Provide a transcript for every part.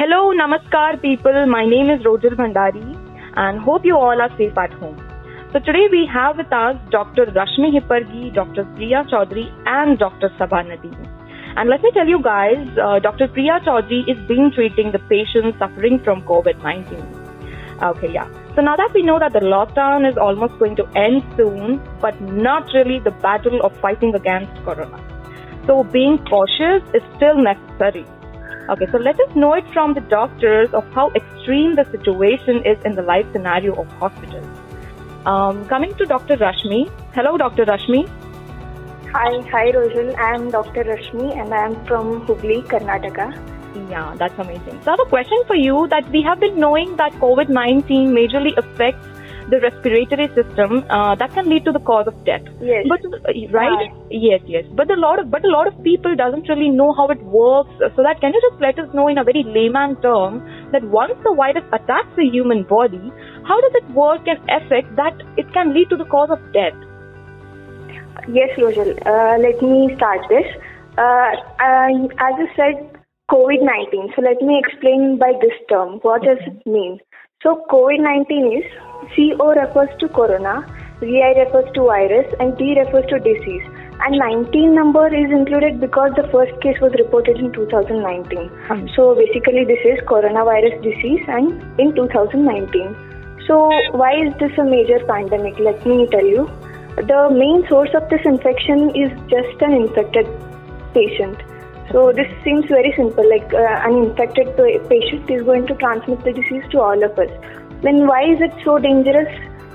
Hello, Namaskar people. My name is Rojal Bhandari and hope you all are safe at home. So today we have with us Dr. Rashmi Hippargi, Dr. Priya Chaudhary and Dr. Sabha Nadeem. And let me tell you guys, uh, Dr. Priya Chaudhary is been treating the patients suffering from COVID-19. Okay, yeah. So now that we know that the lockdown is almost going to end soon, but not really the battle of fighting against corona. So being cautious is still necessary. Okay, so let us know it from the doctors of how extreme the situation is in the life scenario of hospitals. Um, coming to Dr. Rashmi. Hello, Dr. Rashmi. Hi, hi Rojal. I am Dr. Rashmi and I am from Hubli, Karnataka. Yeah, that's amazing. So I have a question for you that we have been knowing that COVID-19 majorly affects the respiratory system uh, that can lead to the cause of death. Yes. But uh, right? Yes, yes. But a lot of but a lot of people doesn't really know how it works. So that can you just let us know in a very layman term that once the virus attacks the human body, how does it work and affect that it can lead to the cause of death? Yes, Rojal. Uh, let me start this. Uh, I, as you said, COVID-19. So let me explain by this term. What does it mean? So COVID-19 is CO refers to corona, VI refers to virus, and T refers to disease. And 19 number is included because the first case was reported in 2019. Um, So basically, this is coronavirus disease, and in 2019. So why is this a major pandemic? Let me tell you. The main source of this infection is just an infected patient. So this seems very simple. Like uh, an infected patient is going to transmit the disease to all of us. Then why is it so dangerous?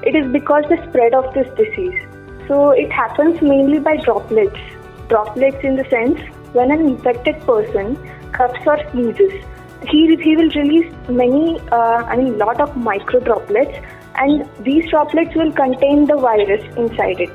It is because the spread of this disease. So it happens mainly by droplets. Droplets in the sense when an infected person coughs or sneezes, he, he will release many, uh, I mean, lot of micro droplets, and these droplets will contain the virus inside it.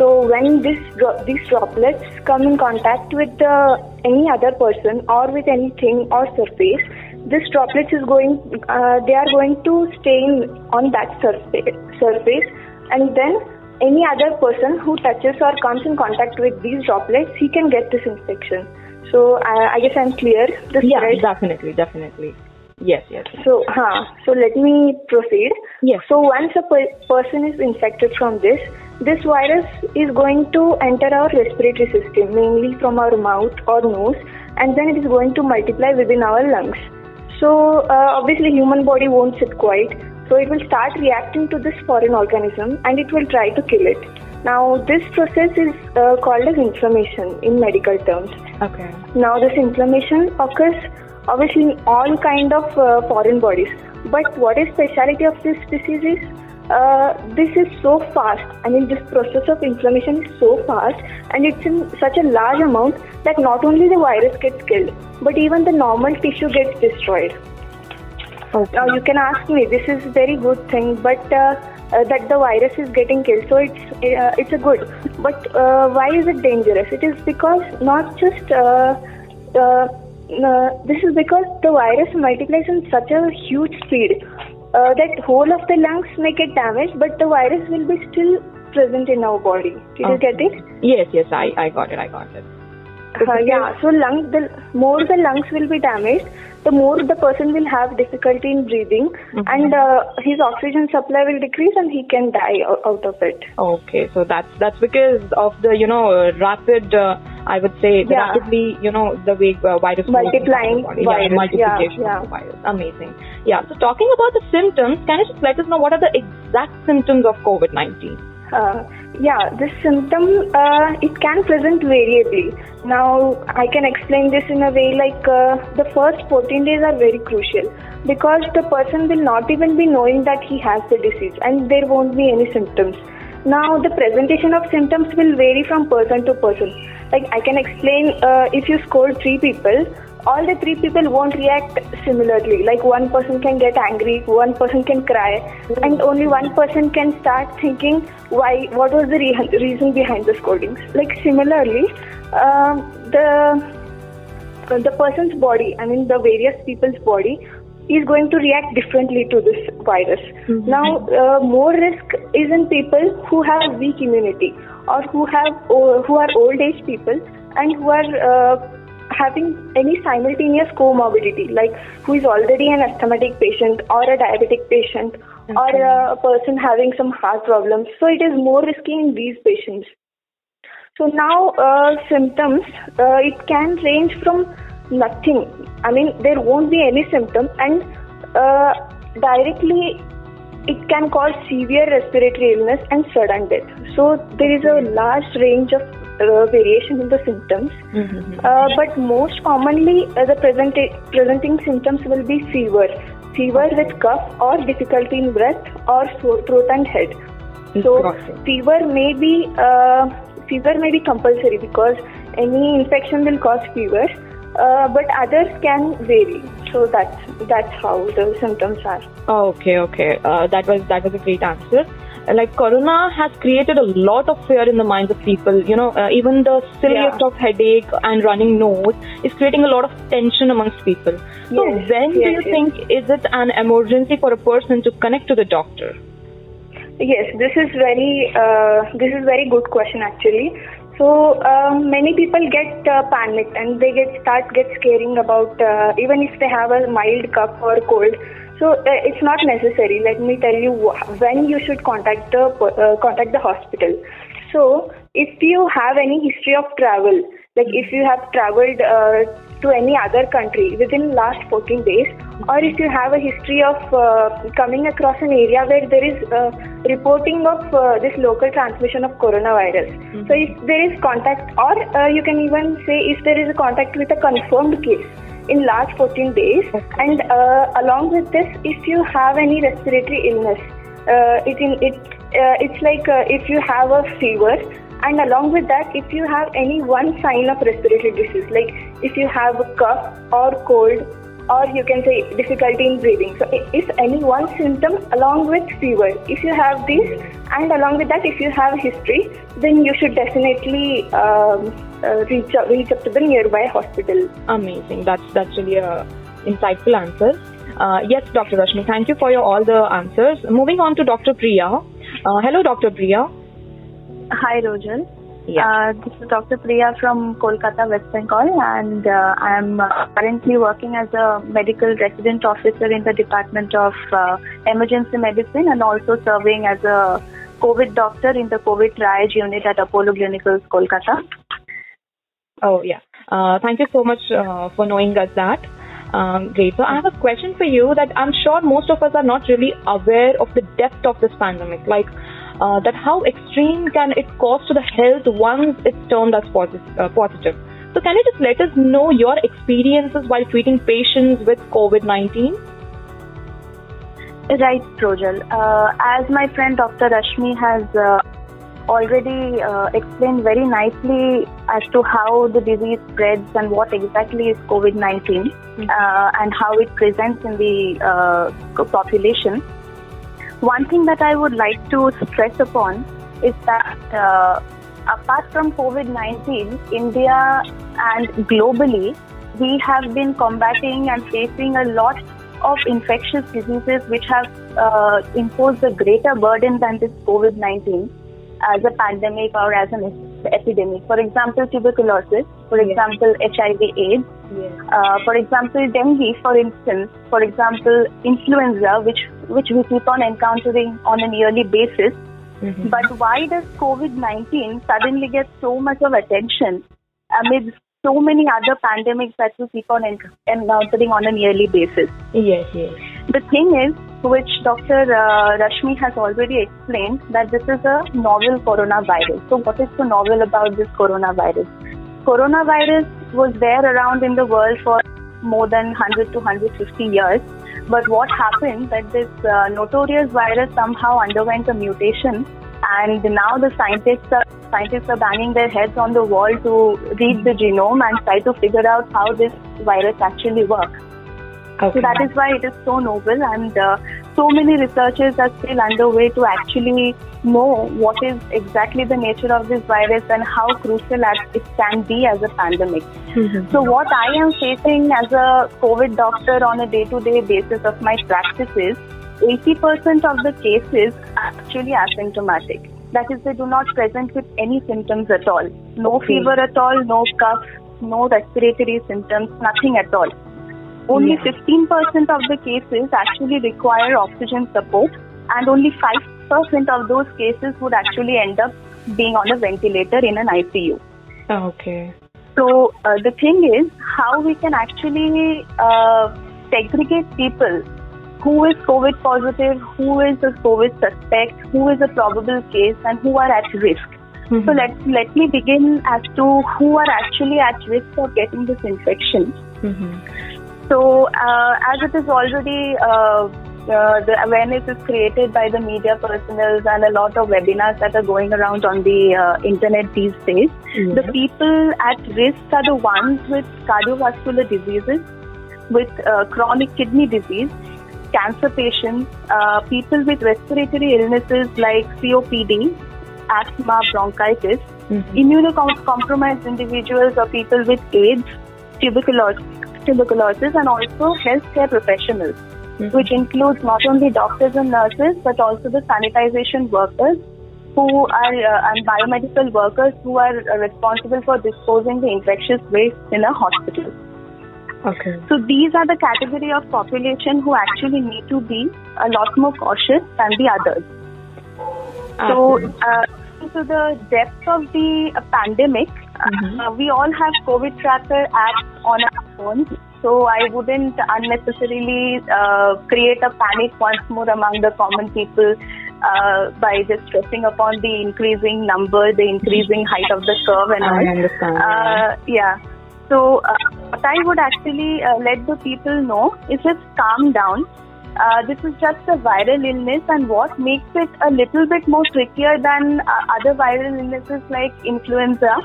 So when this dro- these droplets come in contact with uh, any other person or with anything or surface, this droplets is going, uh, they are going to stay in, on that surface, surface, and then any other person who touches or comes in contact with these droplets, he can get this infection. So I, I guess I'm clear. The yeah, spread- definitely, definitely. Yes, yes. so, huh, so let me proceed. Yes. So once a per- person is infected from this, this virus is going to enter our respiratory system, mainly from our mouth or nose, and then it is going to multiply within our lungs. So uh, obviously, human body won't sit quiet. So it will start reacting to this foreign organism, and it will try to kill it. Now, this process is uh, called as inflammation in medical terms. Okay. Now, this inflammation occurs obviously in all kind of uh, foreign bodies. But what is speciality of this disease is uh, this is so fast. I mean, this process of inflammation is so fast, and it's in such a large amount that not only the virus gets killed, but even the normal tissue gets destroyed. Okay. Now you can ask me, this is very good thing, but uh, uh, that the virus is getting killed, so it's uh, it's a good. But uh, why is it dangerous? It is because not just uh, this is because the virus multiplies in such a huge speed uh, that whole of the lungs may get damaged, but the virus will be still present in our body. Did you get it? Yes, yes. I, I got it. I got it. Uh, yeah, so lung, the more the lungs will be damaged, the more the person will have difficulty in breathing, Mhm. and uh, his oxygen supply will decrease, and he can die out of it. Okay, so that's that's because of the you know rapid, uh, I would say Yeah. rapidly you know the way uh, virus Multiplying virus, yeah, multiplication yeah, of the virus. Amazing. Yeah. So talking about the symptoms, can you just let us know what are the exact symptoms of COVID nineteen? Uh, yeah, this symptom uh, it can present variably. Now I can explain this in a way like uh, the first 14 days are very crucial because the person will not even be knowing that he has the disease and there won't be any symptoms. Now the presentation of symptoms will vary from person to person. Like I can explain uh, if you scold three people, all the three people won't react similarly. Like one person can get angry, one person can cry, and only one person can start thinking why, what was the re- reason behind the scoldings. Like similarly, um, the the person's body, I mean the various people's body, is going to react differently to this virus. Mhm. Now, uh, more risk is in people who have weak immunity or who have or who are old age people and who are uh, having any simultaneous comorbidity, like who is already an asthmatic patient or a diabetic patient or a person having some heart problems. So it is more risky in these patients. So now uh, symptoms, uh, it can range from nothing. I mean, there won't be any symptom, and uh, directly it can cause severe respiratory illness and sudden death. So there is a large range of uh, variation in the symptoms, Mm-hmm. uh, but most commonly uh, the present- presenting symptoms will be fever, fever with cough or difficulty in breath or sore throat and head. So fever may be uh, fever may be compulsory because any infection will cause fever, uh, but others can vary. So that's that's how the symptoms are. Oh, okay, okay. Uh, that was that was a great answer. Like Corona has created a lot of fear in the minds of people. You know, uh, even the silliest Yeah. of headache and running nose is creating a lot of tension amongst people. So, Yes, when do you yes. think is it an emergency for a person to connect to the doctor? Yes, this is very uh, this is very good question actually. So um, many people get uh, panicked and they get start get scaring about uh, even if they have a mild cough or cold. So uh, it's not necessary. Let me tell you wh- when you should contact the uh, contact the hospital. So if you have any history of travel, like if you have traveled uh, to any other country within last 14 days, or if you have a history of uh, coming across an area where there is uh, reporting of uh, this local transmission of coronavirus. So if there is contact, or uh, you can even say if there is a contact with a confirmed case in last 14 days, and uh, along with this, if you have any respiratory illness, uh, it in it uh, it's like uh, if you have a fever and along with that if you have any one sign of respiratory disease like if you have a cough or cold or you can say difficulty in breathing. So if any one symptom along with fever if you have this and along with that if you have history then you should definitely um, uh, reach out, reach up to the nearby hospital Amazing. That's that's really a insightful answer. Uh, yes, Dr. Rashmi, thank you for your all the answers. Moving on to Dr. Priya. Uh, hello, Dr. Priya. Hi, Rojal. Yeah. Uh, this is Dr. Priya from Kolkata, West Bengal, and uh, I'm uh, currently working as a medical resident officer in the Department of uh, Emergency Medicine and also serving as a COVID doctor in the COVID triage unit at Apollo Gleneagles, Kolkata. Oh, yeah. Uh, thank you so much uh, for knowing us that. Um, great. So I have a question for you that I'm sure most of us are not really aware of the depth of this pandemic. Like uh, that, how extreme can it cause to the health once it's turned as posi- uh, positive? So can you just let us know your experiences while treating patients with COVID-19? Right, Rojal. Uh, as my friend Dr. Rashmi has uh, already uh, explained very nicely as to how the disease spreads and what exactly is COVID 19 uh, and how it presents in the uh, population. One thing that I would like to stress upon is that uh, apart from COVID 19, India and globally, we have been combating and facing a lot of infectious diseases which have uh, imposed a greater burden than this COVID 19 as a pandemic or as an epidemic. For example, tuberculosis, for example, HIV AIDS, uh, for example, dengue, for instance, for example, influenza, which, which we keep on encountering on a yearly basis. But why does COVID 19 suddenly get so much of attention amid so many other pandemics that we keep on encountering on a yearly basis? Yes, yes. The thing is, which Dr. Uh, Rashmi has already explained, that this is a novel coronavirus. So, what is so novel about this coronavirus? Coronavirus was there around in the world for more than 100 to 150 years. But what happened that this uh, notorious virus somehow underwent a mutation, and now the scientists are scientists are banging their heads on the wall to read the genome and try to figure out how this virus actually works. Okay. So that is why it is so novel, and uh, so many researches are still underway to actually know what is exactly the nature of this virus and how crucial as it can be as a pandemic. So, what I am facing as a COVID doctor on a day to day basis of my practices, 80% of the cases are actually asymptomatic. That is, they do not present with any symptoms at all. No fever at all, no cough, no respiratory symptoms, nothing at all. Only 15% of the cases actually require oxygen support, and only 5% of those cases would actually end up being on a ventilator in an ICU. Okay. So uh, the thing is how we can actually uh, segregate people who is COVID positive, who is a COVID suspect, who is a probable case, and who are at risk. Mhm. So let let me begin as to who are actually at risk of getting this infection. Mhm. So uh, as it is already uh, uh, the awareness is created by the media personals and a lot of webinars that are going around on the uh, internet these days. The people at risk are the ones with cardiovascular diseases, with uh, chronic kidney disease, cancer patients, uh, people with respiratory illnesses like COPD, asthma, bronchitis, Mhm. immunocompromised individuals or people with AIDS, tuberculosis, tuberculosis and also healthcare professionals, Mhm. which includes not only doctors and nurses but also the sanitization workers who are uh, and biomedical workers who are uh, responsible for disposing the infectious waste in a hospital. Okay. So these are the category of population who actually need to be a lot more cautious than the others. So, uh, to the depth of the uh, pandemic, Mhm. uh, we all have COVID tracker apps on our phones. So I wouldn't unnecessarily uh, create a panic once more among the common people uh, by just stressing upon the increasing number, the increasing height of the curve, and I all. understand. Uh, yeah. So uh, what I would actually uh, let the people know is just calm down. Uh, this is just a viral illness, and what makes it a little bit more trickier than uh, other viral illnesses like influenza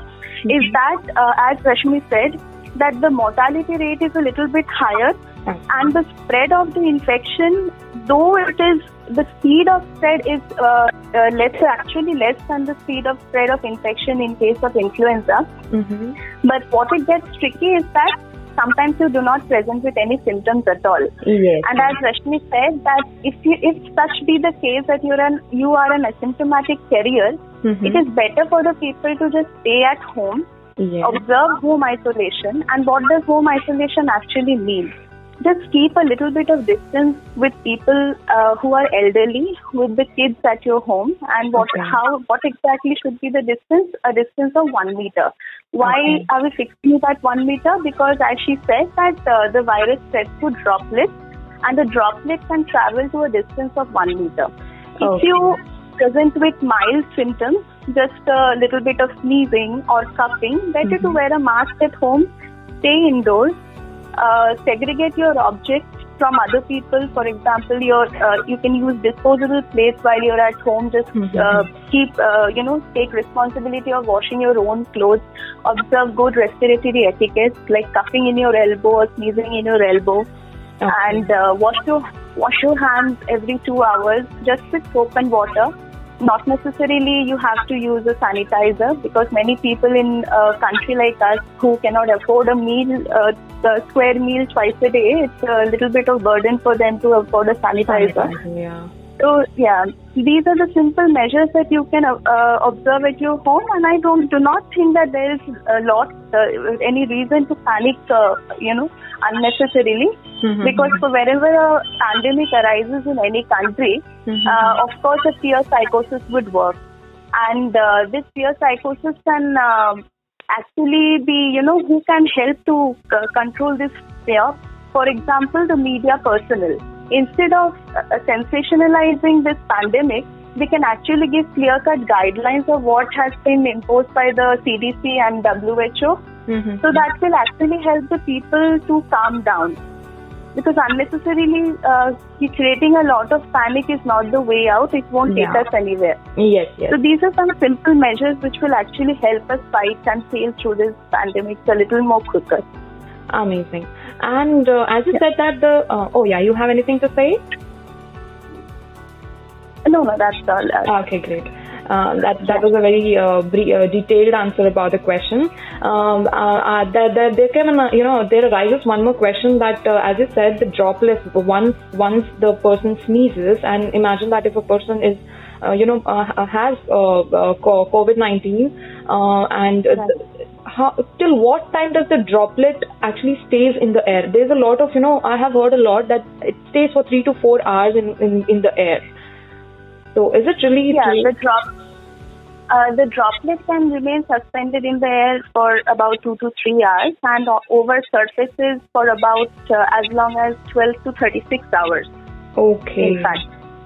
is that, uh, as Rashmi said, that the mortality rate is a little bit higher, and the spread of the infection, though it is the speed of spread is uh, uh, less, actually less than the speed of spread of infection in case of influenza. Mhm. But what it gets tricky is that sometimes you do not present with any symptoms at all. Yes. And as Rashmi said, that if you, if such be the case that you're an you are an asymptomatic carrier, Mhm. it is better for the people to just stay at home, Yes. observe home isolation. And what does home isolation actually mean? Just keep a little bit of distance with people uh, who are elderly, with the kids at your home, and what Okay. how what exactly should be the distance? A distance of one meter. Why Okay. are we fixing it at one meter? Because as she said that uh, the virus spreads through droplets, and the droplets can travel to a distance of one meter. If Okay. you present with mild symptoms, just a little bit of sneezing or coughing, better to Mhm. wear a mask at home, stay indoors, uh, segregate your objects from other people. For example, your uh, you can use disposable plates while you're at home. Just Mhm. uh, keep uh, you know take responsibility of washing your own clothes. Observe good respiratory etiquette like coughing in your elbow or sneezing in your elbow Okay. and uh, wash your wash your hands every two hours just with soap and water not necessarily you have to use a sanitizer because many people in a country like us who cannot afford a meal uh, a square meal twice a day it's a little bit of burden for them to afford a sanitizer Yeah. So yeah these are the simple measures that you can uh, uh, observe at your home and i don't do not think that there is a lot uh, any reason to panic uh, you know unnecessarily Mhm. because for wherever a pandemic arises in any country, Mhm. uh, of course, a fear psychosis would work, and uh, this fear psychosis can um actually be, you know, who can help to uh, control this fear. For example, the media personnel. Instead of uh, sensationalizing this pandemic, they can actually give clear-cut guidelines of what has been imposed by the CDC and WHO Mhm. so that will actually help the people to calm down. Because unnecessarily uh, creating a lot of panic is not the way out. It won't Yeah. take us anywhere. Yes. Yes. So these are some simple measures which will actually help us fight and sail through this pandemic a little more quicker. Amazing. And uh, as you said that the uh, oh yeah, you have anything to say? No, no, that's all. Okay, great. Uh, that that was a very uh, bre- uh, detailed answer about the question. Um, uh, uh, there, there, there came an, uh, you know there arises one more question that uh, as you said the droplets once once the person sneezes and imagine that if a person is uh, you know uh, has uh, uh, COVID nineteen uh, and uh, how, till what time does the droplet actually stays in the air? There's a lot of, you know, I have heard a lot that it stays for three to four hours in, in, in the air. So is it really Yeah, true? the drop. Uh, the droplet can remain suspended in the air for about two to three hours and over surfaces for about uh, as long as 12 to 36 hours, okay. in fact.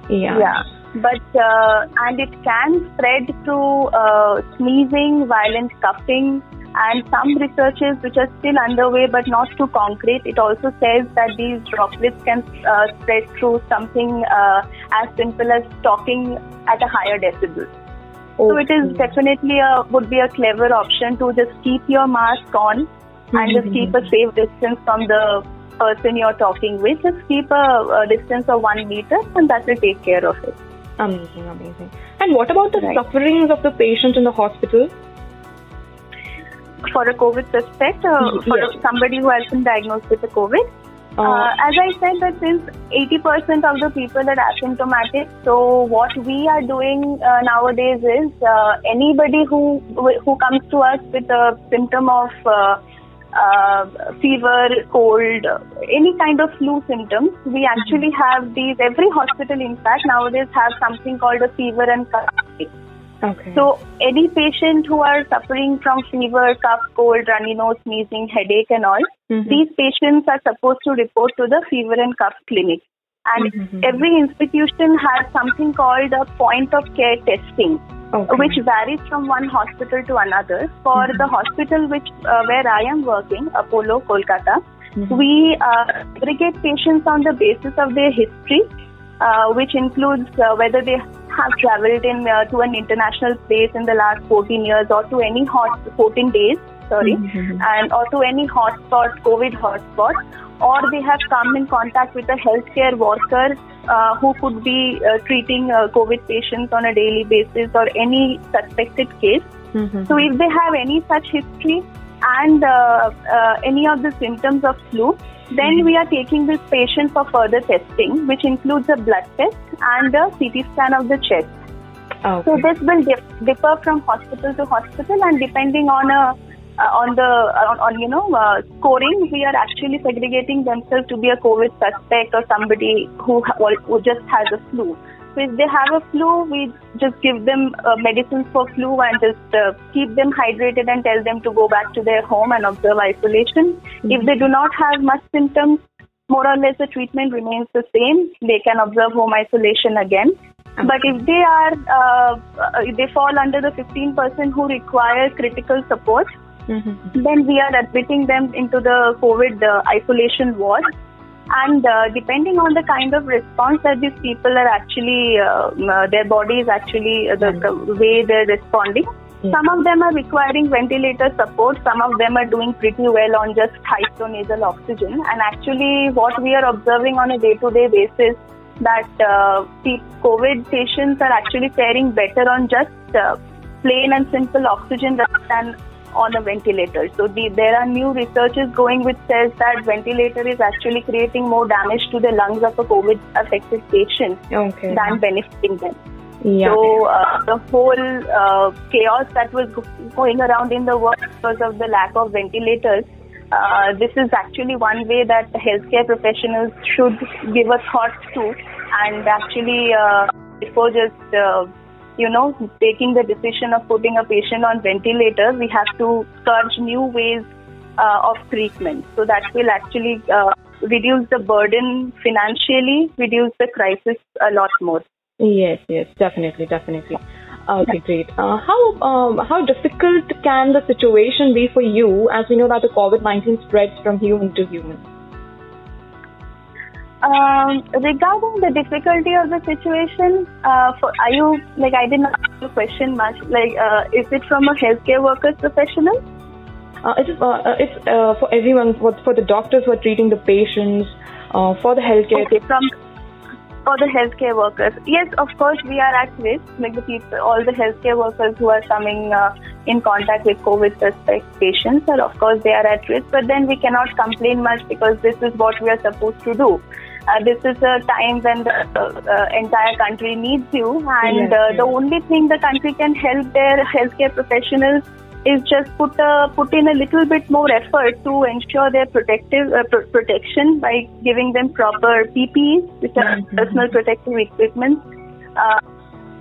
Yeah. Yeah. But, uh, and it can spread through uh, sneezing, violent coughing, and some researches which are still underway but not too concrete. It also says that these droplets can uh, spread through something uh, as simple as talking at a higher decibel. So it is definitely a would be a clever option to just keep your mask on and just keep a safe distance from the person you're talking with. Just keep a, a distance of one meter, and that will take care of it. Amazing, amazing. And what about the Right. sufferings of the patient in the hospital? For a COVID suspect, uh, Mhm, for yes. somebody who has been diagnosed with the COVID, Uh, Uh, as I said, that since 80% of the people are asymptomatic, so what we are doing uh, nowadays is uh, anybody who who comes to us with a symptom of uh, uh, fever, cold, any kind of flu symptoms, we actually have these. Every hospital, in fact, nowadays have something called a fever and cough. Okay. So any patient who are suffering from fever, cough, cold, runny nose, sneezing, headache, and all, Mhm. these patients are supposed to report to the fever and cough clinic. And Mhm. every institution has something called a point of care testing, okay. which varies from one hospital to another. For Mhm. the hospital which uh, where I am working, Apollo, Kolkata, Mhm. we uh, aggregate patients on the basis of their history, uh, which includes uh, whether they have traveled in uh, to an international place in the last 14 years or to any hot 14 days, sorry, Mhm. and or to any hotspot, COVID hotspot, or they have come in contact with a healthcare worker uh, who could be uh, treating uh, COVID patients on a daily basis or any suspected case. Mhm. So if they have any such history and uh, uh, any of the symptoms of flu, then we are taking this patient for further testing, which includes a blood test and a CT scan of the chest. okay. So this will dif- differ from hospital to hospital, and depending on a uh, on the on, on you know uh, scoring, we are actually segregating themselves to be a COVID suspect or somebody who ha- who just has a flu. So if they have a flu, we just give them uh, medicines for flu and just uh, keep them hydrated and tell them to go back to their home and observe isolation. If they do not have much symptoms, more or less the treatment remains the same. They can observe home isolation again. But if they are, uh, they fall under the 15% who require critical support, Mhm. then we are admitting them into the COVID uh, isolation ward. And uh, depending on the kind of response that these people are actually, uh, uh, their body is actually uh, the, the way they're responding. Yeah. Some of them are requiring ventilator support. Some of them are doing pretty well on just high flow nasal oxygen. And actually, what we are observing on a day-to-day basis that uh, COVID patients are actually faring better on just uh, plain and simple oxygen rather than on a ventilator. So the, there are new researches going which says that ventilator is actually creating more damage to the lungs of a COVID affected patient Okay. than benefiting them. yeah. So uh, the whole uh, chaos that was going around in the world because of the lack of ventilators, uh, this is actually one way that healthcare professionals should give a thought to, and actually uh, before just uh, you know taking the decision of putting a patient on ventilator, we have to search new ways uh, of treatment. So that will actually uh, reduce the burden financially, reduce the crisis a lot more. Yes, yes, definitely, definitely. Okay, great. Uh, how um, how difficult can the situation be for you, as we know that the COVID nineteen spreads from human to human? Um, regarding the difficulty of the situation, uh, for, are you like I didn't ask the question much. Like, uh, is it from a healthcare workers professional? Uh, it's uh, uh, it's uh, for everyone, for, for the doctors who are treating the patients, uh, for the healthcare. Okay, from for the healthcare workers. Yes, of course, we are at risk. Like the people, all the healthcare workers who are coming uh, in contact with COVID suspect patients, are of course they are at risk. But then we cannot complain much because this is what we are supposed to do. Uh, this is a time when the uh, entire country needs you, and Yes, uh, yes. the only thing the country can help their healthcare professionals is just put a, put in a little bit more effort to ensure their protective uh, pr- protection by giving them proper PPEs, which are Mhm. personal protective equipment. Uh,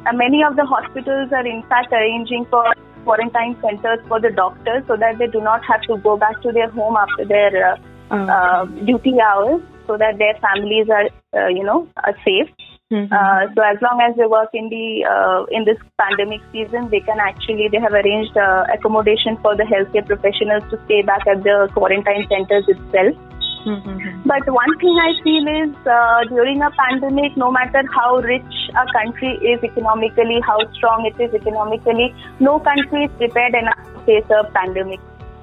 uh, many of the hospitals are in fact arranging for quarantine centers for the doctors so that they do not have to go back to their home after their uh, Uh, uh, duty hours so that their families are uh, you know are safe mhm. uh, so as long as they work in the uh, in this pandemic season they can actually they have arranged uh, accommodation for the healthcare professionals to stay back at the quarantine centers itself Mhm. but one thing I feel is uh, during a pandemic, no matter how rich a country is economically, how strong it is economically, no country is prepared enough to face a pandemic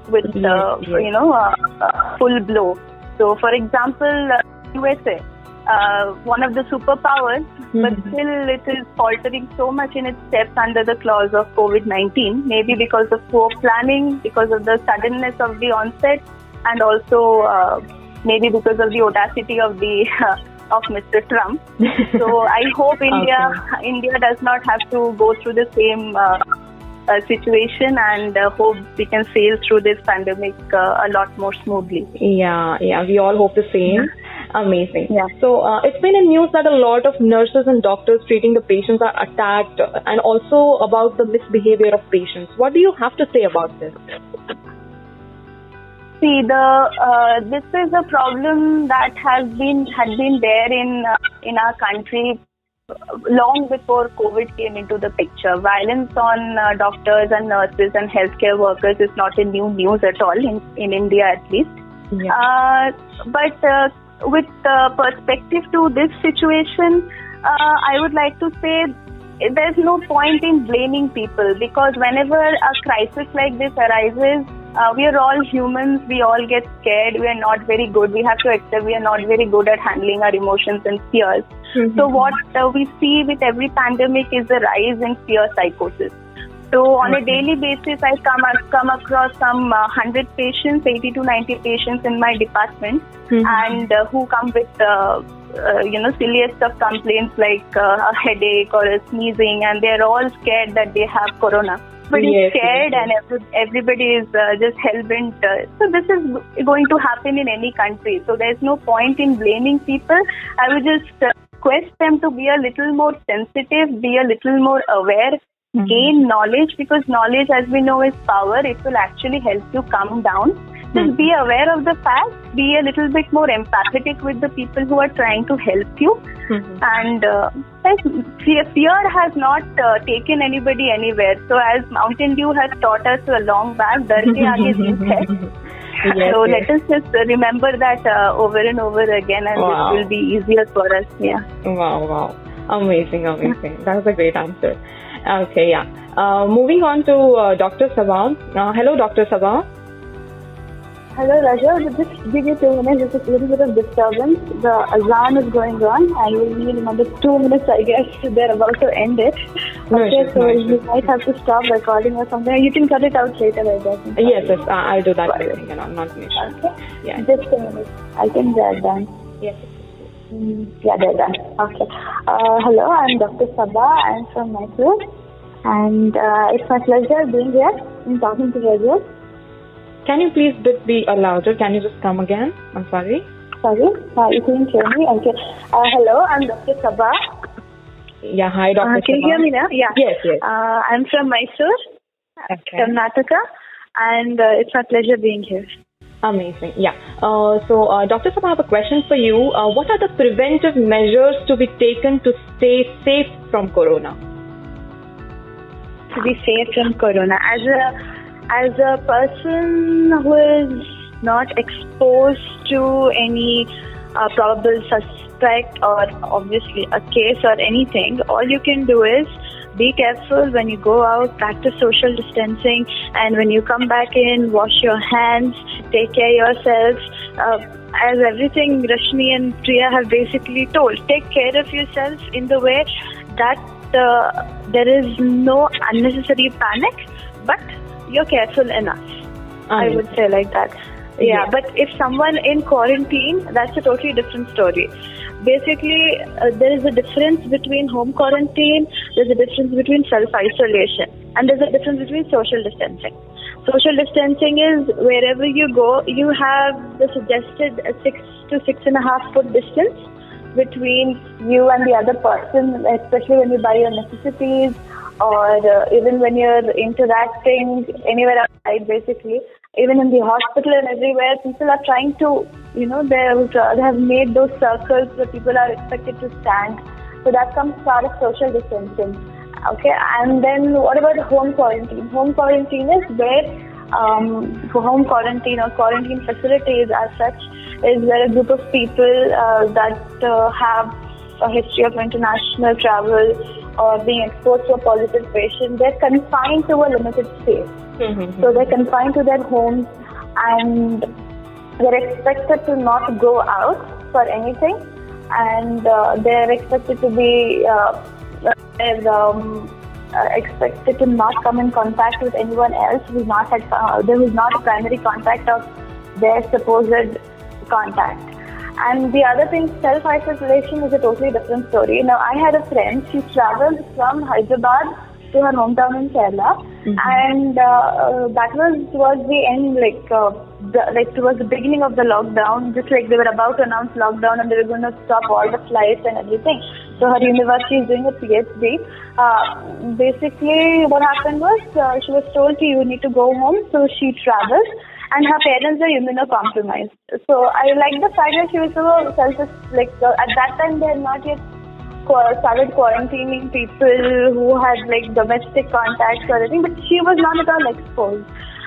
with, uh, Yes, yes. you know, uh, uh, full blow. So, for example, uh, USA, uh, one of the superpowers, but Mhm. still it is faltering so much in its steps under the clause of COVID-19. Maybe because of poor planning, because of the suddenness of the onset, and also uh, maybe because of the audacity of the of Mr. Trump. So I hope India India does not have to go through the same uh, uh, situation, and uh, hope we can sail through this pandemic uh, a lot more smoothly. Yeah, yeah, we all hope the same. Amazing. Yeah. So uh, it's been in news that a lot of nurses and doctors treating the patients are attacked, uh, and also about the misbehavior of patients. What do you have to say about this? See, the uh, this is a problem that has been had been there in uh, in our country long before COVID came into the picture. Violence on uh, doctors and nurses and healthcare workers is not a new news at all in in India at least. Yeah. Uh, but uh, with perspective to this situation, uh, I would like to say there's no point in blaming people because whenever a crisis like this arises, uh, we are all humans. We all get scared. We are not very good. We have to accept we are not very good at handling our emotions and fears. So what uh, we see with every pandemic is a rise in fear psychosis. So on a daily basis, I come come across some uh, hundred patients, 80 to 90 patients in my department, Mhm. and uh, who come with uh, uh, you know silliest of complaints like uh, a headache or a sneezing, and they're all scared that they have corona. But Yes, it's scared, yes, and every, everybody is uh, just hell bent. Uh, so this is going to happen in any country. So there's no point in blaming people. I would just uh, request them to be a little more sensitive, be a little more aware, Mhm. gain knowledge because knowledge, as we know, is power. It will actually help you calm down. Just Mhm. be aware of the fact. Be a little bit more empathetic with the people who are trying to help you. Mhm. And uh, fear, has not uh, taken anybody anywhere. So as Mountain Dew has taught us a long back, dar ke aage hai. Yes, so yes. let us just remember that uh, over and over again, and Wow. it will be easier for us. Yeah. Wow, wow. Amazing, amazing. That was a great answer. Okay, yeah. Uh, moving on to uh, Dr. Sabha. Uh, hello, Dr. Sabha. Hello, Raja. Just give you two minutes. Just a little bit of disturbance. The azan is going on, and we need another two minutes, I guess. They're about to end it. No okay, issues, so no you issues. might have to stop recording or something. You can cut it out later, I guess. Yes, yes, uh, I'll do that later. You know, not an issue. Okay. Yeah. Just a minute. I think they're done. Yes. Mm, yeah, they're done. Okay. Uh, hello, I'm Dr. Sabha. I'm from Mysore. And uh, it's my pleasure being here and talking to you. Can you please bit be uh, louder? Can you just come again? I'm sorry. Sorry, uh, you couldn't hear me. Okay. Uh, hello, I'm Dr. Sabha. Yeah, hi, Dr. Uh, can you hear me now? Yeah. Yes, yes. Uh, I'm from Mysore, Okay. Karnataka, and uh, it's my pleasure being here. Amazing. Yeah. Uh, so, uh, Dr. Sabha, I have a question for you. Uh, what are the preventive measures to be taken to stay safe from corona? To be safe from Corona, as a as a person who is not exposed to any uh, probable suspect or obviously a case or anything, all you can do is be careful when you go out, practice social distancing, and when you come back in, wash your hands, take care of yourself. Uh, as everything Rashmi and Priya have basically told, take care of yourself in the way that uh, there is no unnecessary panic, but you're careful enough. I would say like that. Yeah, Yeah. but if someone in quarantine, that's a totally different story. Basically, uh, there is a difference between home quarantine, there's a difference between self isolation, and there's a difference between social distancing. social distancing is wherever you go, you have the suggested six to six and a half foot distance between you and the other person, especially when you buy your necessities or uh, even when you're interacting anywhere outside, basically. Even in the hospital and everywhere, people are trying to, you know, they have, made those circles where people are expected to stand. So that comes part of social distancing. Okay, and then what about home quarantine? Home quarantine is where um, home quarantine or quarantine facilities as such is where a group of people uh, that uh, have a history of international travel or being exposed to a positive patient, they're confined to a limited space. Mm-hmm. So they're confined to their homes and they're expected to not go out for anything and uh, they're expected to be uh, um, uh, expected to not come in contact with anyone else who's not had, uh, who's not a primary contact of their supposed contact. And the other thing, self isolation is a totally different story. Now, I had a friend, she traveled from Hyderabad to her hometown in Kerala, mm-hmm. and uh, that was towards the end, like uh, the, like towards the beginning of the lockdown. Just like they were about to announce lockdown, and they were going to stop all the flights and everything. So her university is doing a PhD. Uh, basically, what happened was uh, she was told, "You need to go home," so she traveled and her parents were immunocompromised. So I like the fact that she was so self like at that time they had not yet started quarantining people who had like domestic contacts or anything, but she was not at all exposed.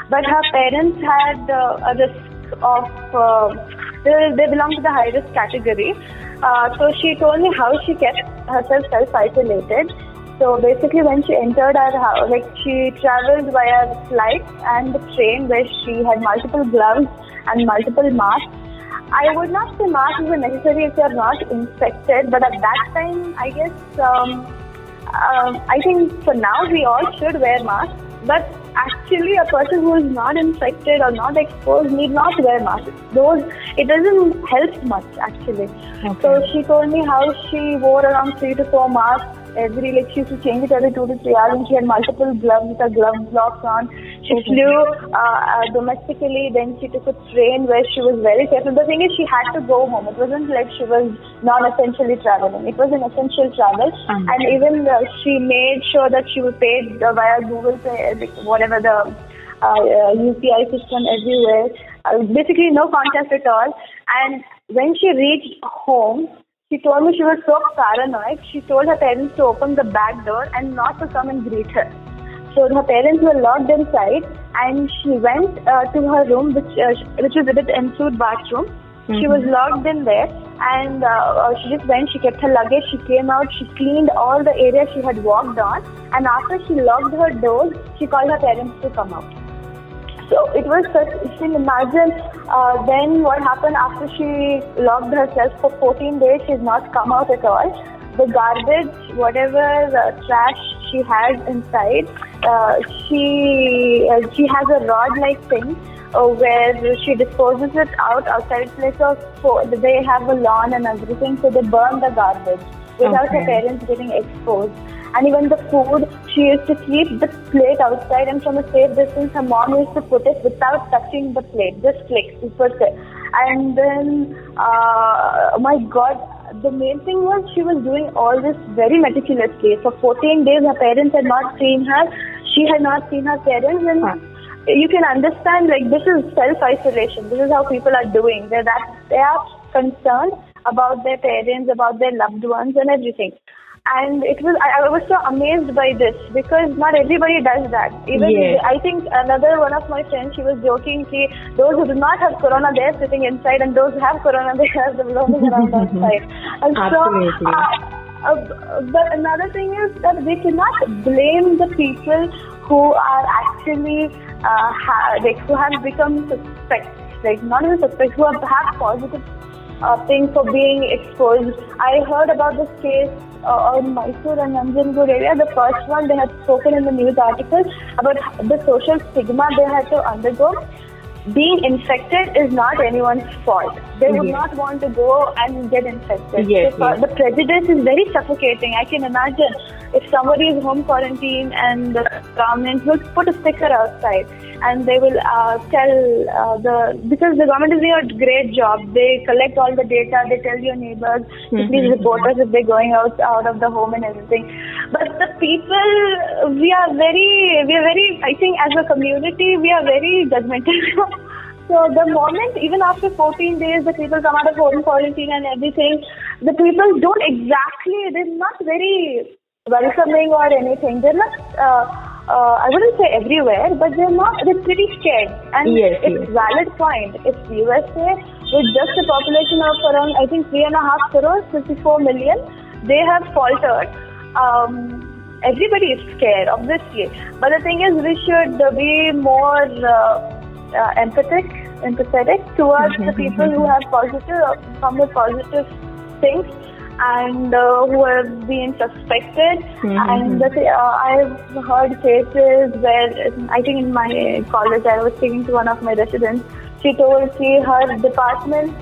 But her parents had uh, a risk of uh, they, they belong to the high risk category. Uh, so she told me how she kept herself self isolated so basically, when she entered our house, like she traveled via flight and the train where she had multiple gloves and multiple masks. I would not say masks were necessary if you are not infected, but at that time, I guess, um, um, I think for now we all should wear masks. But actually, a person who is not infected or not exposed need not wear masks. Those it doesn't help much actually. Okay. So she told me how she wore around three to four masks every like she used to change it every two to three hours and she had multiple gloves with her glove blocks on. She okay. flew uh, uh, domestically, then she took a train where she was very careful. The thing is she had to go home. It wasn't like she was non-essentially traveling. It was an essential travel uh-huh. and even uh, she made sure that she was paid uh, via Google Pay, whatever the UPI uh, system everywhere. Uh, basically no contact at all. And when she reached home, she told me she was so paranoid. She told her parents to open the back door and not to come and greet her. So her parents were locked inside, and she went uh, to her room, which uh, which was a bit ensuite bathroom. Mm-hmm. She was locked in there, and uh, uh, she just went. She kept her luggage. She came out. She cleaned all the areas she had walked on, and after she locked her doors, she called her parents to come out. So it was such, you can imagine uh, then what happened after she locked herself for 14 days, she's not come out at all. The garbage, whatever uh, trash she had inside, uh, she uh, she has a rod-like thing uh, where she disposes it out outside. Like a, they have a lawn and everything, so they burn the garbage without okay. her parents getting exposed. And even the food, she used to keep the plate outside and from a safe distance, her mom used to put it without touching the plate, just flick, super it. And then, uh, oh my God, the main thing was she was doing all this very meticulously. For 14 days, her parents had not seen her. She had not seen her parents. And huh. you can understand, like, this is self-isolation. This is how people are doing. They're that, they are concerned about their parents, about their loved ones and everything and it was I, I, was so amazed by this because not everybody does that even yes. i think another one of my friends she was joking ki, those who do not have corona they're sitting inside and those who have corona they are roaming around outside and Absolutely. so uh, uh, but another thing is that we cannot blame the people who are actually uh, ha- like who have become suspects like not even suspects who have, have positive uh, thing for being exposed. I heard about this case uh, in Mysore and Nanjangud area. The first one they had spoken in the news article about the social stigma they had to undergo. Being infected is not anyone's fault. They would yes. not want to go and get infected. Yes, the, yes. the prejudice is very suffocating. I can imagine if somebody is home quarantine and the government will put a sticker outside and they will uh, tell uh, the because the government is doing a great job. They collect all the data. They tell your neighbors Mhm. please report us if they're going out out of the home and everything. But the people, we are very, we are very. I think as a community, we are very judgmental. So the moment, even after 14 days, the people come out of home quarantine and everything, the people don't exactly, they're not very welcoming or anything. They're not, uh, uh, I wouldn't say everywhere, but they're not, they're pretty scared. And Yes, it's yes. valid point. It's USA with just a population of around, I think, three and a half crores, 54 million, they have faltered. Um, everybody is scared, obviously. But the thing is, we should uh, be more uh, uh, empathic, empathetic towards the people who have positive, come with positive things and uh, who have been suspected. And the, th- uh, I've heard cases where I think in my college I was speaking to one of my residents. She told she her department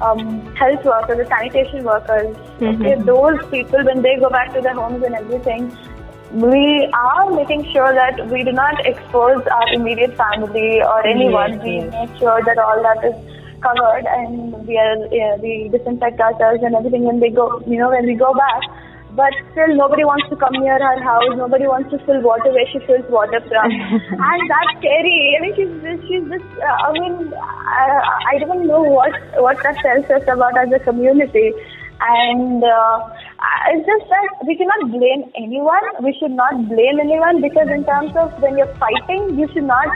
um, health workers, the sanitation workers, okay, those people when they go back to their homes and everything, we are making sure that we do not expose our immediate family or anyone. Yes, we make sure that all that is covered and we are uh, we disinfect ourselves and everything when they go you know when we go back. But still nobody wants to come near her house. Nobody wants to fill water where she fills water from. And that's scary. I mean she's just, she's just uh, i mean I, I don't know what what that tells us about as a community. And uh, it's just that we cannot blame anyone. We should not blame anyone because in terms of when you're fighting you should not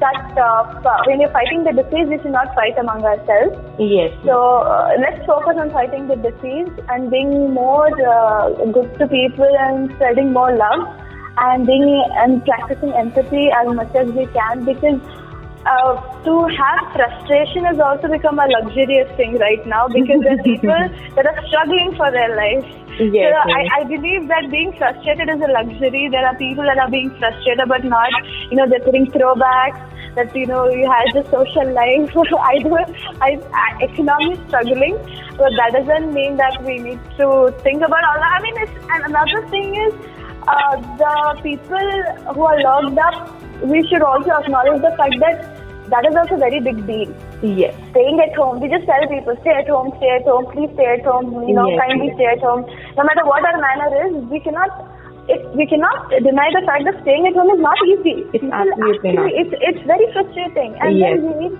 that uh, when you're fighting the disease, we should not fight among ourselves. Yes. So uh, let's focus on fighting the disease and being more uh, good to people and spreading more love and being and practicing empathy as much as we can because uh, to have frustration has also become a luxurious thing right now because there are people that are struggling for their life. Yes, so yes. I, I believe that being frustrated is a luxury. There are people that are being frustrated but not, you know, they're putting throwbacks that, you know, you had the social life. I do, I, I, economy struggling, but that doesn't mean that we need to think about all that. I mean, it's, and another thing is, uh, the people who are locked up, we should also acknowledge the fact that that is also a very big deal Yes. staying at home. We just tell people, stay at home, stay at home, please stay at home, you know, Yes, kindly stay at home. No matter what our manner is, we cannot it, we cannot deny the fact that staying at home is not easy. It's absolutely not. It's, it's very frustrating. And Yes. then we need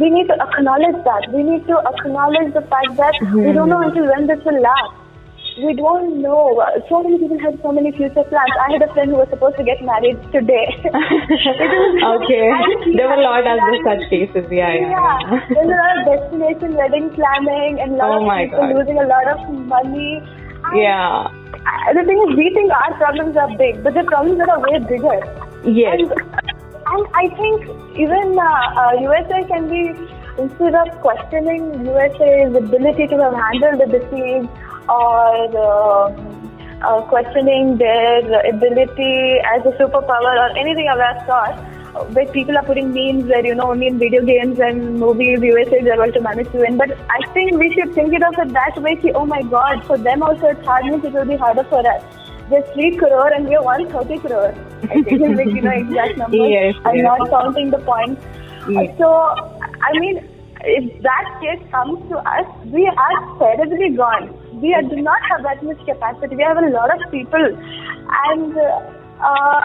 we need to acknowledge that. We need to acknowledge the fact that we don't know until when this will last. We don't know. So many people have so many future plans. I had a friend who was supposed to get married today. okay. And he There were a lot of such cases. Yeah, yeah. yeah, there's a lot of destination wedding planning and a lot Oh of people God. losing a lot of money. And Yeah. The thing is, we think our problems are big, but the problems that are way bigger. Yes. And, and I think even uh, uh, USA can be, instead of questioning USA's ability to have handled the disease or um, uh, questioning their ability as a superpower or anything of that sort, uh, where people are putting memes where, you know, only in video games and movies USA is able to manage to win. But I think we should think it of it that way, see, oh my god, for them also it's hard, means it will be harder for us. There's 3 crore and we are 130 crore. I think is like, you know, exact numbers. Yes, I'm yes. not counting the points. Yes. So, I mean, if that case comes to us, we are terribly gone. We are, do not have that much capacity. We have a lot of people. And, uh,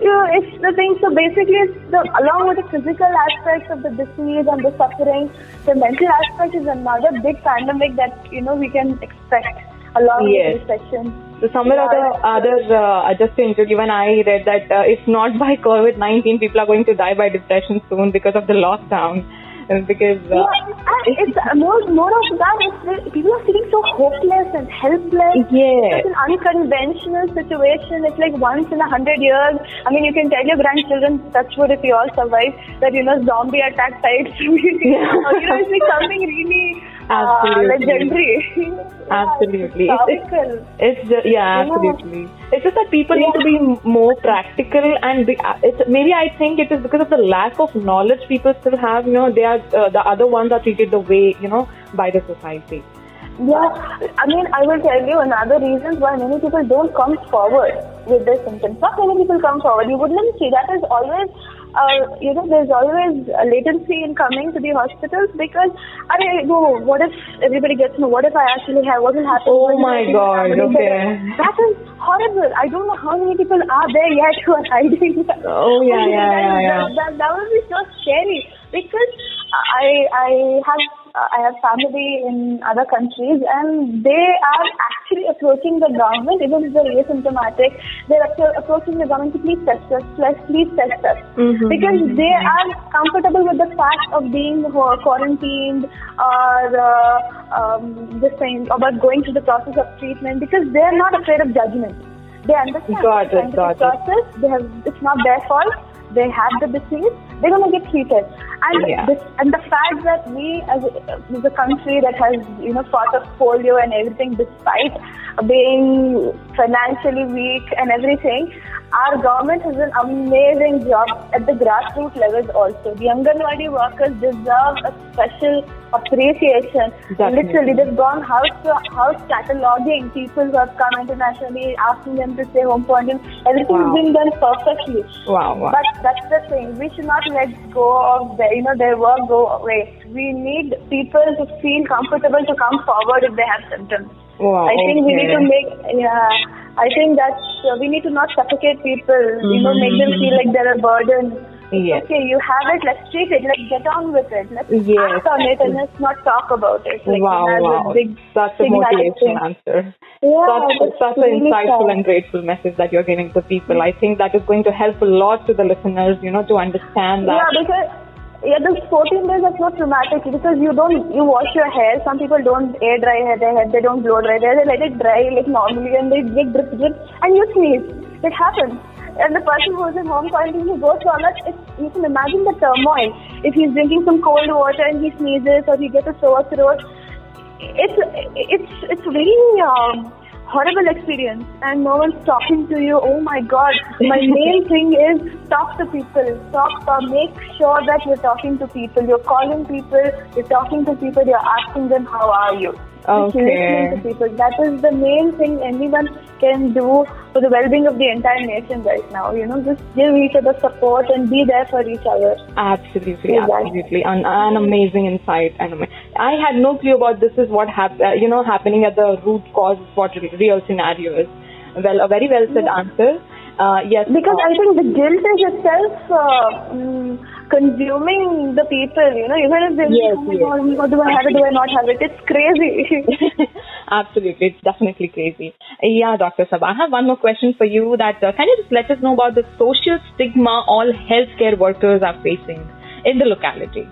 you know, it's the thing. So basically, it's the, along with the physical aspects of the disease and the suffering, the mental aspect is another big pandemic that, you know, we can expect along Yes. with recession. So somewhere or the other, uh, just to even I read that uh, if not by COVID-19, people are going to die by depression soon because of the lockdown. Because uh, Yeah, it's more more of that. It's people are feeling so hopeless and helpless. Yes. It's an unconventional situation. It's like once in a hundred years. I mean, you can tell your grandchildren, touch wood, if you all survive, that you know zombie attack types. Yeah. or, you know, it's like something really Absolutely. legendary. Absolutely. Yeah, It's- it's just, yeah, absolutely. It's just that people need to be more practical, and be, uh, it's maybe I think it is because of the lack of knowledge people still have. You know, they are uh, the other ones are treated the way you know by the society, Yeah, I mean, I will tell you another reason why many people don't come forward with their symptoms. Not many people come forward. You wouldn't see that is always, uh, you know, there's always a latency in coming to the hospitals because, I mean, no, what if everybody gets me? What if I actually have? What will happen? Oh my? God, okay. That is horrible. I don't know how many people are there yet who are hiding. Oh, yeah, yeah, yeah, yeah. That, that, that would be so scary because I I have I have family in other countries and they are actually approaching the government even if they're asymptomatic. They're approaching the government to please test us, please please test us Mhm. because they are comfortable with the fact of being quarantined or uh, um, this thing about going through the process of treatment because they are not afraid of judgment. They understand Got the it, got it. process. They have it's not their fault. They have the disease. They're gonna get treated. And Yeah. this, and the fact that we as a, as a country that has you know fought off polio and everything despite being financially weak and everything, our government has an amazing job at the grassroots levels also. The Anganwadi workers deserve a special appreciation. Definitely. Literally, they've gone house to house cataloging people who have come internationally, asking them to stay home for quarantine. Everything's Wow. been done perfectly. Wow, wow. But that's the thing. We should not let go of their, you know, their work go away. We need people to feel comfortable to come forward if they have symptoms. Wow, I think we need to make, yeah, I think that uh, we need to not suffocate people, you know, make them feel like they're a burden. Yes. Okay, you have it, let's treat it, let's get on with it, let's Yes. act on it and let's not talk about it. Like, wow, that's wow. a big Such a motivational answer. Yeah, such, such really an insightful sad. and grateful message that you're giving to people. I think that is going to help a lot to the listeners, you know, to understand that. Yeah, because yeah, those 14 days are so traumatic because you don't you wash your hair. Some people don't air dry hair, their hair, they don't blow dry hair, they let it dry like normally and they get drip drip and you sneeze. It happens. And the person who's in home quarantine, he goes to all. You can imagine the turmoil. If he's drinking some cold water and he sneezes or he gets a sore throat, it's it's it's really, um, horrible experience and no one's talking to you. Oh my god. My main thing is talk to people. Talk uh, make sure that you're talking to people. You're calling people. You're talking to people. You're asking them how are you? Okay. listening to people. That is the main thing anyone can do for the well-being of the entire nation right now. You know just give each other support and be there for each other. Absolutely, that- absolutely, an, an amazing insight. And I had no clue about this is what hap- uh, you know happening at the root cause, what real scenario is. Well, a very well said answer. Uh, yes, Because uh, I think the guilt is itself uh, mm, consuming the people, you know, even if they Yes, oh yes. god, do I have it, do I not have it? It's crazy. Absolutely, it's definitely crazy. Yeah, Dr. Sabha, I have one more question for you. That uh, can you just let us know about the social stigma all healthcare workers are facing in the locality?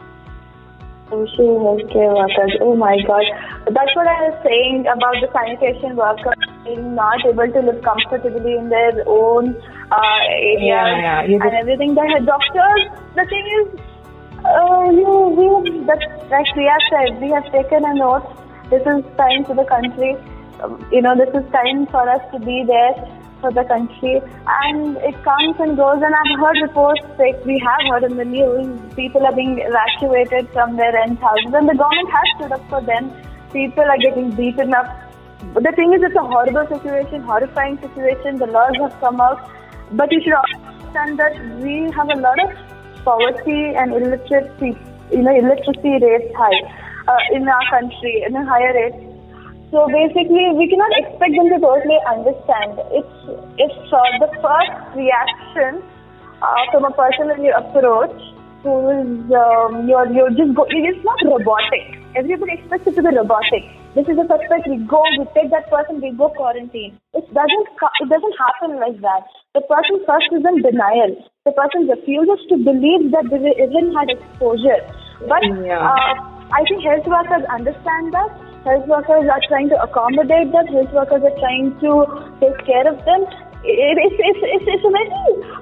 Social healthcare workers, oh my god. That's what I was saying about the sanitation workers being not able to live comfortably in their own uh, areas Yeah, yeah, and everything. The doctors, the thing is, uh, you, we, that, like Priya said, we have taken an oath. This is time for the country. Um, you know, this is time for us to be there for the country. And it comes and goes. And I've heard reports, like we have heard in the news, people are being evacuated from their rent houses. And the government has stood up for them. People are getting beaten up. But the thing is, it's a horrible situation, horrifying situation. The laws have come out. But you should understand that we have a lot of poverty and illiteracy, you know, illiteracy rates high uh, in our country, in a higher rate. So basically, we cannot expect them to totally understand. It's it's uh, the first reaction uh, from a person when you approach who is um, you're you're just go. It's not robotic. Everybody expects it to be robotic. This is the suspect. We go. We take that person. We go quarantine. It doesn't. It doesn't happen like that. The person first is in denial. The person refuses to believe that they even had exposure. But Yeah. uh, I think health workers understand that. Health workers are trying to accommodate that. Health workers are trying to take care of them. It, it's, it's, it's, it's a very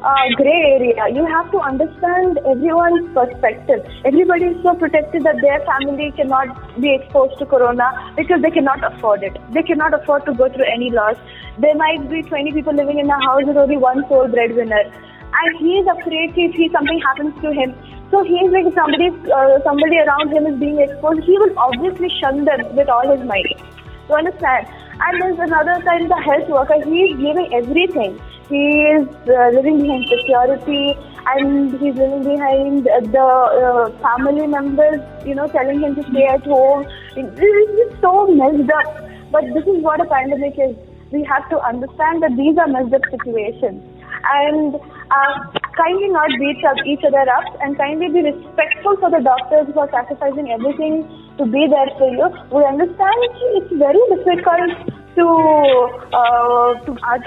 uh, gray area. You have to understand everyone's perspective. Everybody is so protected that their family cannot be exposed to corona because they cannot afford it. They cannot afford to go through any loss. There might be 20 people living in a house with only one sole breadwinner. And he is afraid if he, something happens to him. So he is like somebody, uh, somebody around him is being exposed. He will obviously shun them with all his might. You understand? And there's another kind of health worker. He is giving everything. He is uh, living behind security and he's living behind the uh, family members, you know, telling him to stay at home. This is so messed up. But this is what a pandemic is. We have to understand that these are messed up situations. And uh, kindly not beat up each other up and kindly be respectful for the doctors who are sacrificing everything to be there for you. We understand it's very difficult to, uh, to uh,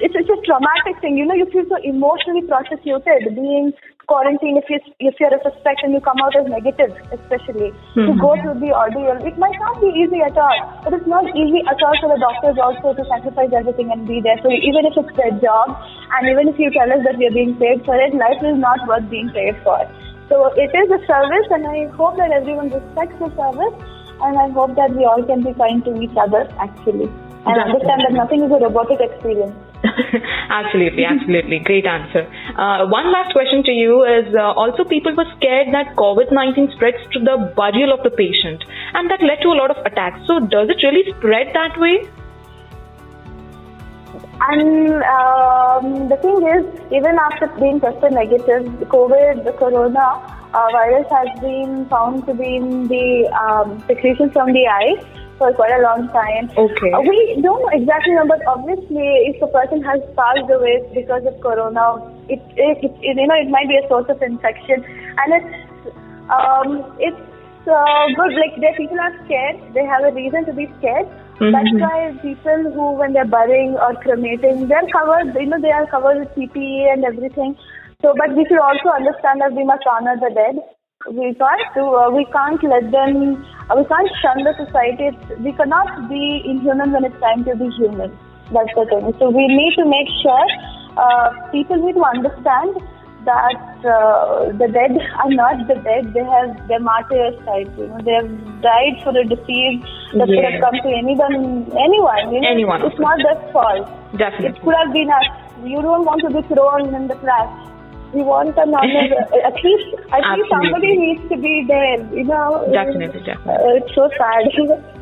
it's, it's a traumatic thing. You know, you feel so emotionally prosecuted being quarantined if you if you're a suspect and you come out as negative, especially mm-hmm. to go through the ordeal. It might not be easy at all, but it's not easy at all for the doctors also to sacrifice everything and be there. So even if it's their job, and even if you tell us that we are being paid for it, life is not worth being paid for. So it is a service, and I hope that everyone respects the service, and I hope that we all can be kind to each other actually and understand that nothing is a robotic experience. absolutely, absolutely. Great answer. Uh, one last question to you is uh, also people were scared that COVID 19 spreads to the burial of the patient and that led to a lot of attacks. So, does it really spread that way? And um, the thing is, even after being tested negative, COVID, the corona uh, virus has been found to be in the um, secretion from the eye for quite a long time. Okay. Uh, we don't know exactly know, but obviously, if a person has passed away because of corona, it, it, it, you know it might be a source of infection, and it's um, it's uh, good. Like there, people are scared. They have a reason to be scared. Mm-hmm. That's why people who, when they're burying or cremating, they're covered. You know, they are covered with PPE and everything. So, but we should also understand that we must honor the dead we can't do, uh, we can't let them, uh, we can't shun the society. we cannot be inhuman when it's time to be human. That's the thing. So we need to make sure uh, people need to understand that uh, the dead are not the dead. They have their martyrs type. You know, they have died for a disease that could have come to anyone, anyone. You know? Anyone. It's not their fault. Definitely. It could have been us. You don't want to be thrown in the trash we want another. at least, at Absolutely. least somebody needs to be there. You know. Definitely, definitely. Uh, it's so sad.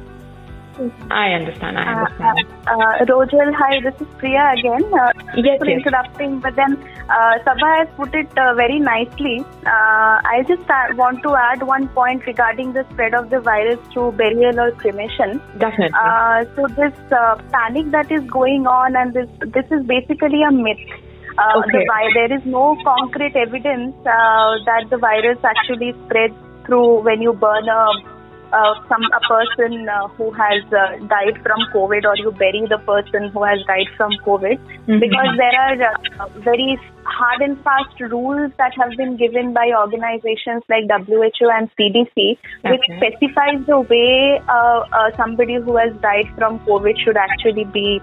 I understand. I understand. Uh, uh, Rojal, hi, this is Priya again. Uh, yes, for yes. interrupting, but then uh, Sabha has put it uh, very nicely. Uh, I just want to add one point regarding the spread of the virus through burial or cremation. Definitely. Uh, so this uh, panic that is going on, and this this is basically a myth. Uh, okay. the, there is no concrete evidence uh, that the virus actually spreads through when you burn a uh, some a person uh, who has uh, died from COVID or you bury the person who has died from COVID mm-hmm. because there are uh, very hard and fast rules that have been given by organizations like WHO and CDC which specifies the way uh, uh, somebody who has died from COVID should actually be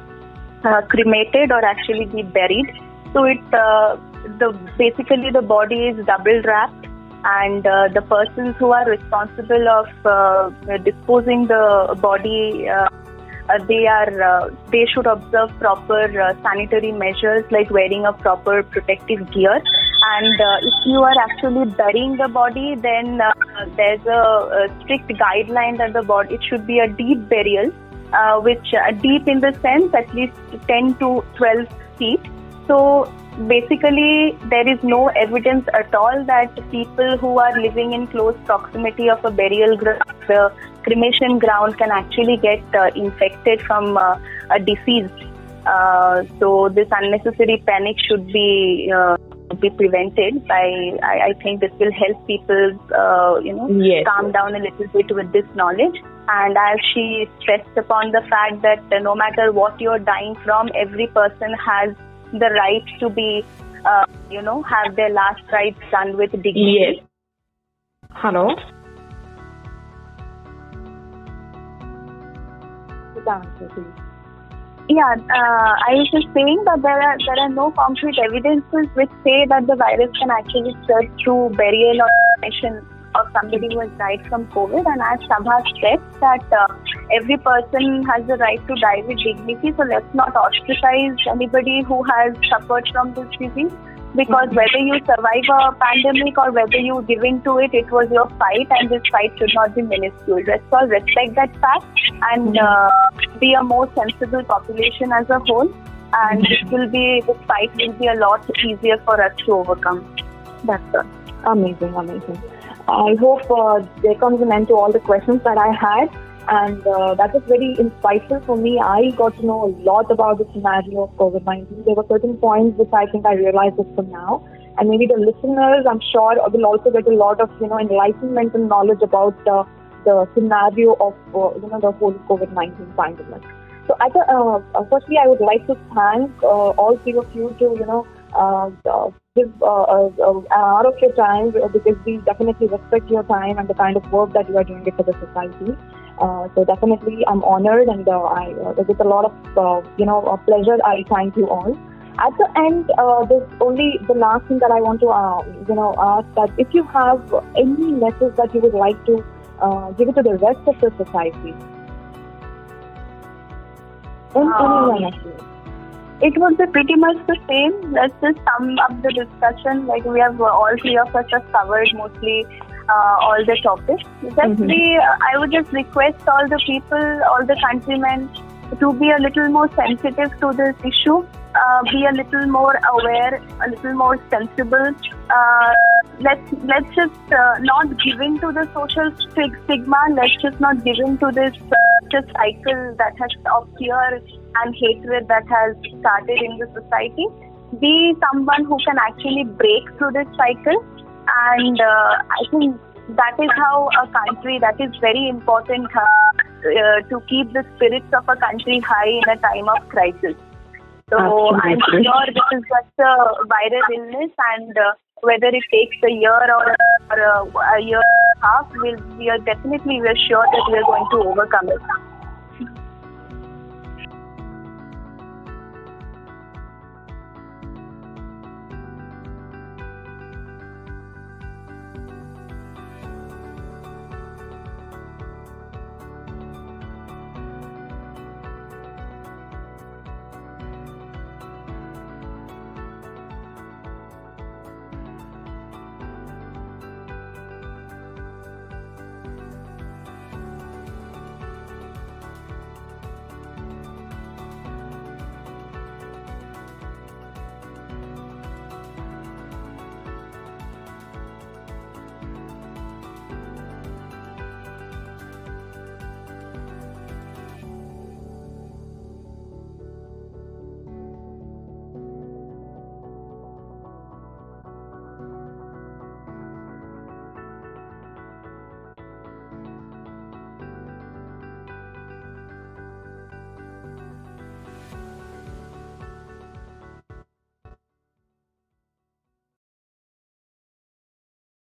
cremated or actually be buried. So it uh, the basically the body is double wrapped, and uh, the persons who are responsible of uh, disposing the body. Uh, uh, they are uh, they should observe proper sanitary measures like wearing a proper protective gear and if you are actually burying the body then there's a, a, strict guideline that the body it should be a deep burial which deep in the sense at least 10 to 12 feet so basically, there is no evidence at all that people who are living in close proximity of a burial ground, the cremation ground, can actually get uh, infected from uh, a disease. Uh, so this unnecessary panic should be uh, be prevented by. I, I, think this will help people, uh, you know, yes. calm down a little bit with this knowledge. And as she stressed upon the fact that no matter what you're dying from, every person has the right to be, uh, you know, have their last rites done with dignity. Yes. Hello. Yeah, uh, I was just saying that there are there are no concrete evidences which say that the virus can actually spread through burial or cremation of somebody who has died from COVID. And as Sabha said, that uh, every person has the right to die with dignity, so let's not ostracize anybody who has suffered from this disease. because whether you survive a pandemic or whether you give in to it, it was your fight, and this fight should not be minuscule. Let's all respect that fact and uh, be a more sensible population as a whole, and it will be this fight will be a lot easier for us to overcome. That's all. Amazing, amazing. I hope uh, there comes an end to all the questions that I had. And uh, that was very insightful for me. I got to know a lot about the scenario of COVID 19. There were certain points which I think I realized just for now. And maybe the listeners, I'm sure, will also get a lot of you know enlightenment and knowledge about uh, the scenario of uh, you know the whole COVID 19 pandemic. So, at a, uh, firstly, I would like to thank uh, all three of you to you know uh, give uh, uh, uh, out of your time because we definitely respect your time and the kind of work that you are doing it for the society. Uh, so definitely, I'm honored, and uh, I uh, with a lot of uh, you know uh, pleasure. I thank you all. At the end, uh, there's only the last thing that I want to uh, you know ask that if you have any message that you would like to uh, give it to the rest of the society. Um, anyone actually. It would be pretty much the same. Let's just sum up the discussion. Like we have uh, all three of us have covered mostly uh, all the topics. Just Mhm. be, uh, I would just request all the people, all the countrymen, to be a little more sensitive to this issue. Uh, be a little more aware, a little more sensible. Uh, let's let's just uh, not give in to the social stigma. Let's just not give in to this uh, just cycle that has of fear and hatred that has started in the society. Be someone who can actually break through this cycle, and uh, I think that is how a country that is very important uh, uh, to keep the spirits of a country high in a time of crisis. So I'm sure this is just a viral illness, and uh, whether it takes a year or, or a, a year and a half, we'll, we are definitely we are sure that we are going to overcome it.